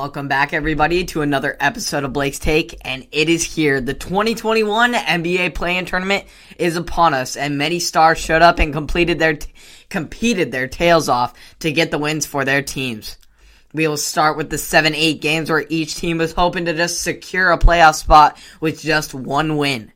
Welcome back, everybody, to another episode of Blake's Take, and it is here. The 2021 NBA Play-In Tournament is upon us, and many stars showed up and completed their t- competed their tails off to get the wins for their teams. We will start with the 7-8 games where each team was hoping to just secure a playoff spot with just one win.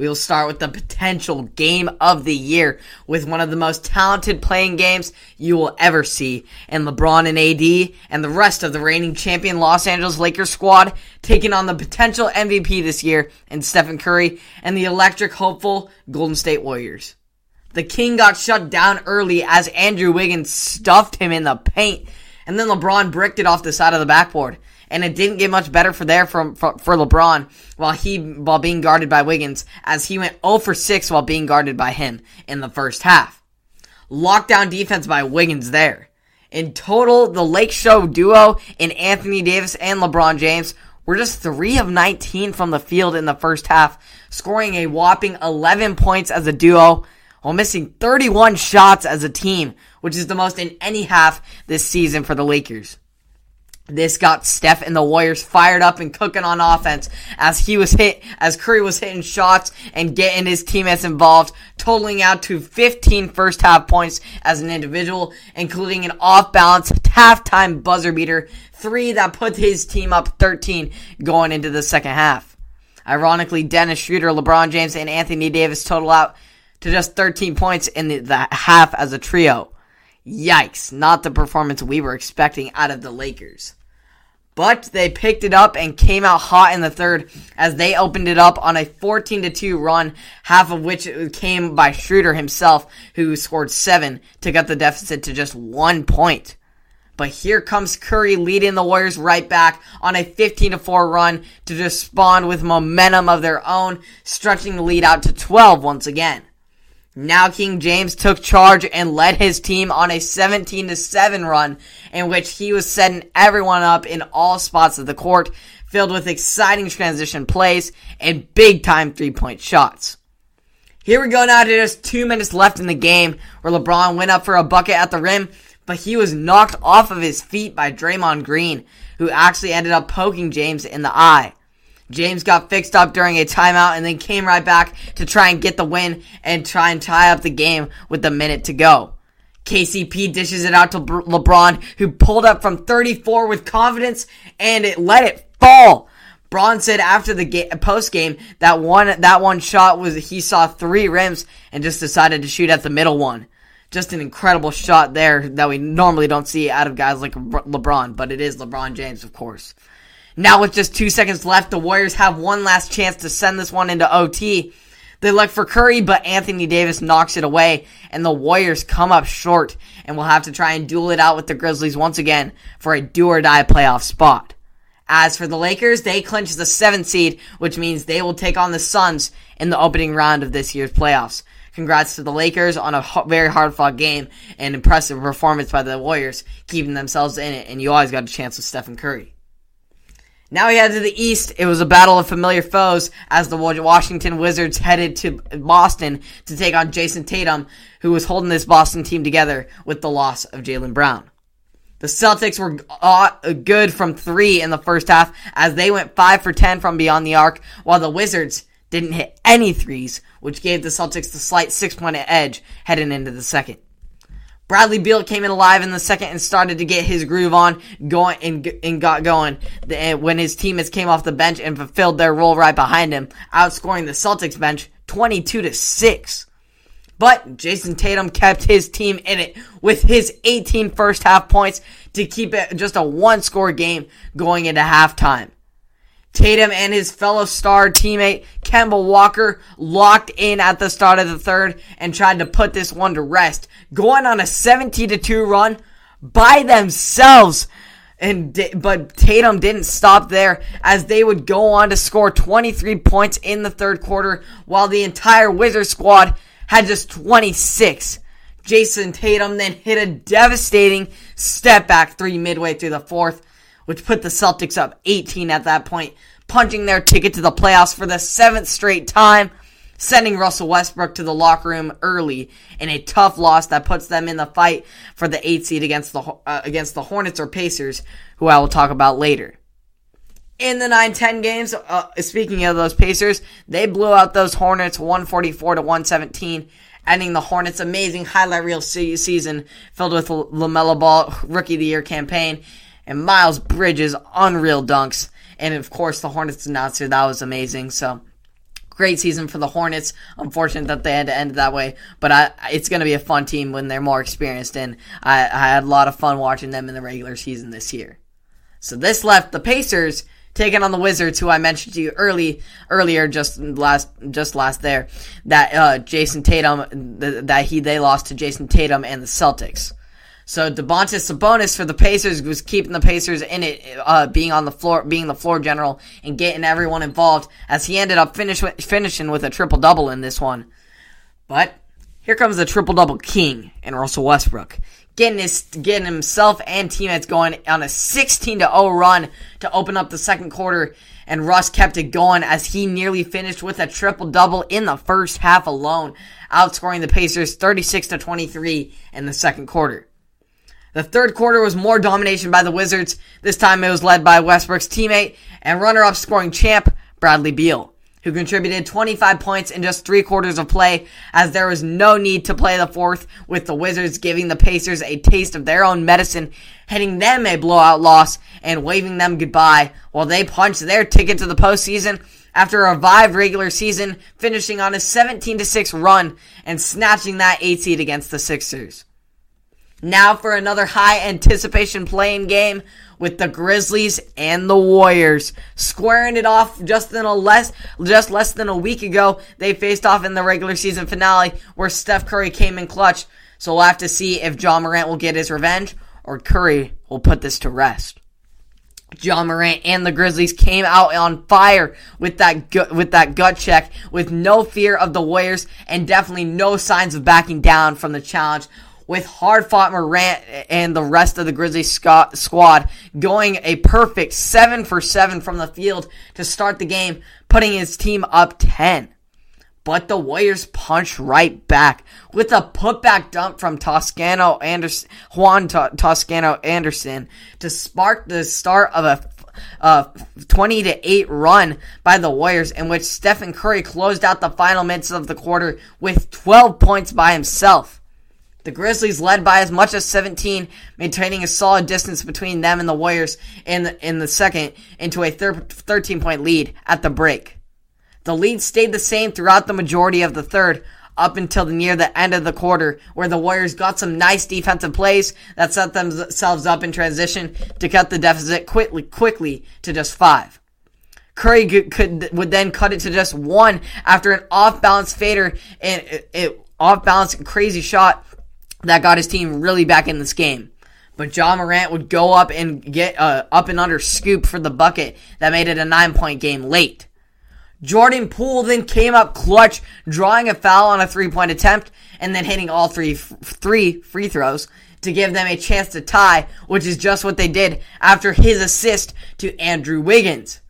We will start with the potential game of the year with one of the most talented play-in games you will ever see. And LeBron and AD and the rest of the reigning champion Los Angeles Lakers squad taking on the potential MVP this year and Stephen Curry and the electric hopeful Golden State Warriors. The King got shut down early as Andrew Wiggins stuffed him in the paint and then LeBron bricked it off the side of the backboard and it didn't get much better for there from for, for LeBron while he while being guarded by Wiggins as he went 0 for 6 while being guarded by him in the first half. Lockdown defense by Wiggins there. In total, the Lake Show duo in Anthony Davis and LeBron James were just 3 of 19 from the field in the first half, scoring a whopping 11 points as a duo while missing 31 shots as a team, which is the most in any half this season for the Lakers. This got Steph and the Warriors fired up and cooking on offense as he was hit, as Curry was hitting shots and getting his teammates involved, totaling out to 15 first half points as an individual, including an off balance halftime buzzer beater, three that put his team up 13 going into the second half. Ironically, Dennis Schroeder, LeBron James, and Anthony Davis total out to just 13 points in the, the half as a trio. Yikes, not the performance we were expecting out of the Lakers. But they picked it up and came out hot in the third as they opened it up on a 14 2 run, half of which came by Schroeder himself, who scored seven to cut the deficit to just one point. But here comes Curry leading the Warriors right back on a 15 4 run to spawn with momentum of their own, stretching the lead out to 12 once again. Now King James took charge and led his team on a 17 to 7 run in which he was setting everyone up in all spots of the court, filled with exciting transition plays and big time three point shots. Here we go now to just two minutes left in the game where LeBron went up for a bucket at the rim, but he was knocked off of his feet by Draymond Green, who actually ended up poking James in the eye. James got fixed up during a timeout and then came right back to try and get the win and try and tie up the game with a minute to go. KCP dishes it out to LeBron, who pulled up from 34 with confidence and it let it fall. Bron said after the ga- post game that one that one shot was he saw three rims and just decided to shoot at the middle one. Just an incredible shot there that we normally don't see out of guys like LeBron, but it is LeBron James, of course. Now with just two seconds left, the Warriors have one last chance to send this one into OT. They look for Curry, but Anthony Davis knocks it away, and the Warriors come up short and will have to try and duel it out with the Grizzlies once again for a do or die playoff spot. As for the Lakers, they clinch the seventh seed, which means they will take on the Suns in the opening round of this year's playoffs. Congrats to the Lakers on a very hard fought game and impressive performance by the Warriors, keeping themselves in it, and you always got a chance with Stephen Curry. Now we head to the East. It was a battle of familiar foes as the Washington Wizards headed to Boston to take on Jayson Tatum, who was holding this Boston team together with the loss of Jaylen Brown. The Celtics were uh, good from three in the first half as they went five for ten from beyond the arc, while the Wizards didn't hit any threes, which gave the Celtics the slight six point edge heading into the second. Bradley Beal came in alive in the second and started to get his groove on, going and, and got going. when his teammates came off the bench and fulfilled their role right behind him, outscoring the Celtics bench 22 to 6. But Jayson Tatum kept his team in it with his 18 first half points to keep it just a one score game going into halftime. Tatum and his fellow star teammate Kemba Walker locked in at the start of the third and tried to put this one to rest, going on a 17 to 2 run by themselves. And but Tatum didn't stop there as they would go on to score 23 points in the third quarter while the entire Wizard squad had just 26. Jayson Tatum then hit a devastating step back three midway through the fourth which put the Celtics up 18 at that point, punching their ticket to the playoffs for the seventh straight time. sending Russell Westbrook to the locker room early in a tough loss that puts them in the fight for the 8 seed against the uh, against the Hornets or Pacers, who I will talk about later. In the 9-10 games, uh, speaking of those Pacers, they blew out those Hornets 144 to 117 ending the Hornets' amazing highlight reel season filled with LaMelo Ball Rookie of the Year campaign and Miles Bridges' unreal dunks. And of course, the Hornets announcer, that was amazing. So, great season for the Hornets. Unfortunate that they had to end that way, but I, it's going to be a fun team when they're more experienced. And I, I had a lot of fun watching them in the regular season this year. So, this left the Pacers taking on the Wizards, who I mentioned to you early earlier, just last just last there, that uh, Jayson Tatum that he they lost to Jayson Tatum and the Celtics. So Domantas Sabonis for the Pacers was keeping the Pacers in it, uh, being on the floor, being the floor general, and getting everyone involved. As he ended up finish, finishing with a triple double in this one. But here comes the triple double king in Russell Westbrook getting his getting himself and teammates going on a 16 to 0 run to open up the second quarter and Russ kept it going as he nearly finished with a triple double in the first half alone, outscoring the Pacers 36 to 23 in the second quarter. The third quarter was more domination by the Wizards. This time it was led by Westbrook's teammate and runner-up scoring champ Bradley Beal who contributed 25 points in just three quarters of play, as there was no need to play the fourth, with the Wizards giving the Pacers a taste of their own medicine, hitting them a blowout loss, and waving them goodbye, while they punched their ticket to the postseason after a revived regular season, finishing on a 17-6 run and snatching that 8 seed against the Sixers. Now for another high anticipation play-in game with the Grizzlies and the Warriors squaring it off just in a less just less than a week ago. They faced off in the regular season finale where Steph Curry came in clutch. So we'll have to see if Ja Morant will get his revenge or Curry will put this to rest. Ja Morant and the Grizzlies came out on fire with that gut, with that gut check, with no fear of the Warriors and definitely no signs of backing down from the challenge with hard fought Morant and the rest of the Grizzlies squad going a perfect 7 for 7 from the field to start the game, putting his team up 10. But the Warriors punched right back with a putback dump from Toscano Anderson, Juan Toscano Anderson to spark the start of a uh, 20 to 8 run by the Warriors in which Stephen Curry closed out the final minutes of the quarter with 12 points by himself. The Grizzlies led by as much as 17, maintaining a solid distance between them and the Warriors in the, in the second into a thir- 13 point lead at the break. The lead stayed the same throughout the majority of the third, up until near the end of the quarter, where the Warriors got some nice defensive plays that set themselves up in transition to cut the deficit quickly, quickly to just five. Curry could, could would then cut it to just one after an off balance fader and it, it off balance crazy shot that got his team really back in this game. But Ja Morant would go up and get a uh, up and under scoop for the bucket that made it a nine point game late. Jordan Poole then came up clutch, drawing a foul on a three point attempt and then hitting all three three free throws to give them a chance to tie, which is just what they did after his assist to Andrew Wiggins.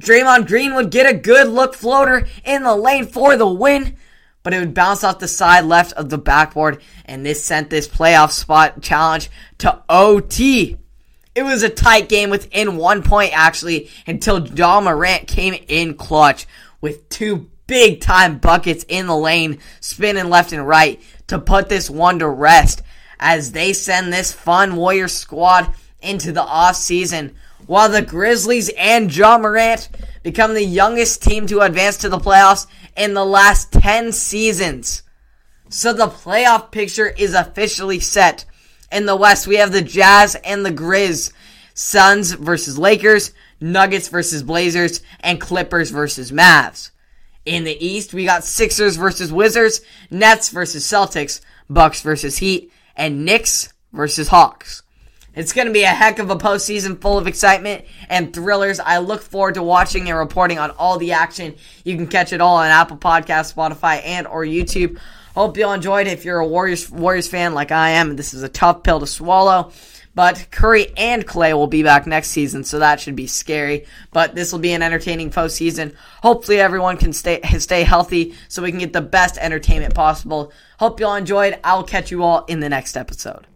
Draymond Green would get a good look floater in the lane for the win, but it would bounce off the side left of the backboard, and this sent this playoff spot challenge to OT. It was a tight game within one point, actually, until Ja Morant came in clutch with two big time buckets in the lane, spinning left and right to put this one to rest as they send this fun Warrior squad into the off season, while the Grizzlies and Ja Morant become the youngest team to advance to the playoffs in the last 10 seasons. So the playoff picture is officially set. In the West, we have the Jazz and the Grizz. Suns versus Lakers, Nuggets versus Blazers, and Clippers versus Mavs. In the East, we got Sixers versus Wizards, Nets versus Celtics, Bucks versus Heat, and Knicks versus Hawks. It's going to be a heck of a postseason full of excitement and thrillers. I look forward to watching and reporting on all the action. You can catch it all on Apple Podcast, Spotify, and or YouTube. Hope you all enjoyed. If you're a Warriors Warriors fan like I am, this is a tough pill to swallow. But Curry and Klay will be back next season, so that should be scary. But this will be an entertaining postseason. Hopefully, everyone can stay stay healthy so we can get the best entertainment possible. Hope you all enjoyed. I'll catch you all in the next episode.